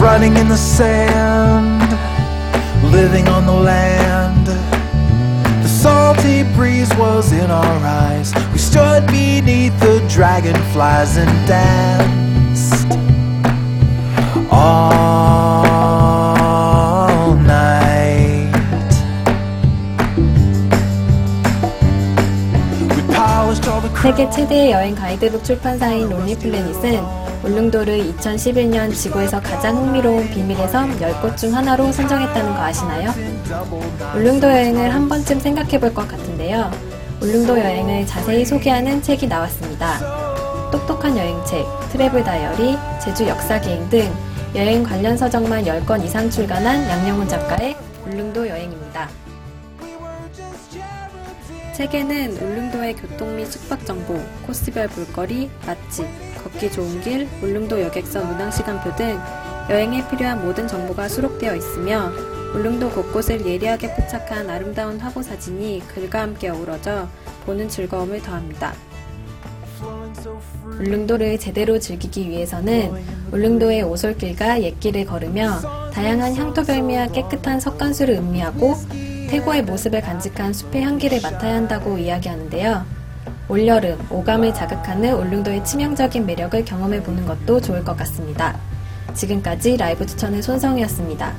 running in the sand, living on the land. The salty breeze was in our eyes. We stood beneath the dragonflies and danced all night. We polished all the 세계 최대의 여행 가이드북 출판사인 론리플래닛은 울릉도를 2011년 지구에서 가장 흥미로운 비밀의 섬 10곳 중 하나로 선정했다는 거 아시나요? 울릉도 여행을 한 번쯤 생각해 볼 것 같은데요. 울릉도 여행을 자세히 소개하는 책이 나왔습니다. 똑똑한 여행책, 트래블 다이어리, 제주 역사 기행 등 여행 관련 서적만 10권 이상 출간한 양영훈 작가의 울릉도 여행입니다. 책에는 울릉도의 교통 및 숙박 정보, 코스별 볼거리, 맛집, 걷기 좋은 길, 울릉도 여객선 운항 시간표 등 여행에 필요한 모든 정보가 수록되어 있으며 울릉도 곳곳을 예리하게 포착한 아름다운 화보 사진이 글과 함께 어우러져 보는 즐거움을 더합니다. 울릉도를 제대로 즐기기 위해서는 울릉도의 오솔길과 옛길을 걸으며 다양한 향토별미와 깨끗한 석간수를 음미하고 태고의 모습을 간직한 숲의 향기를 맡아야 한다고 이야기하는데요. 올여름 오감을 자극하는 울릉도의 치명적인 매력을 경험해 보는 것도 좋을 것 같습니다. 지금까지 라이브 추천의 손성이었습니다.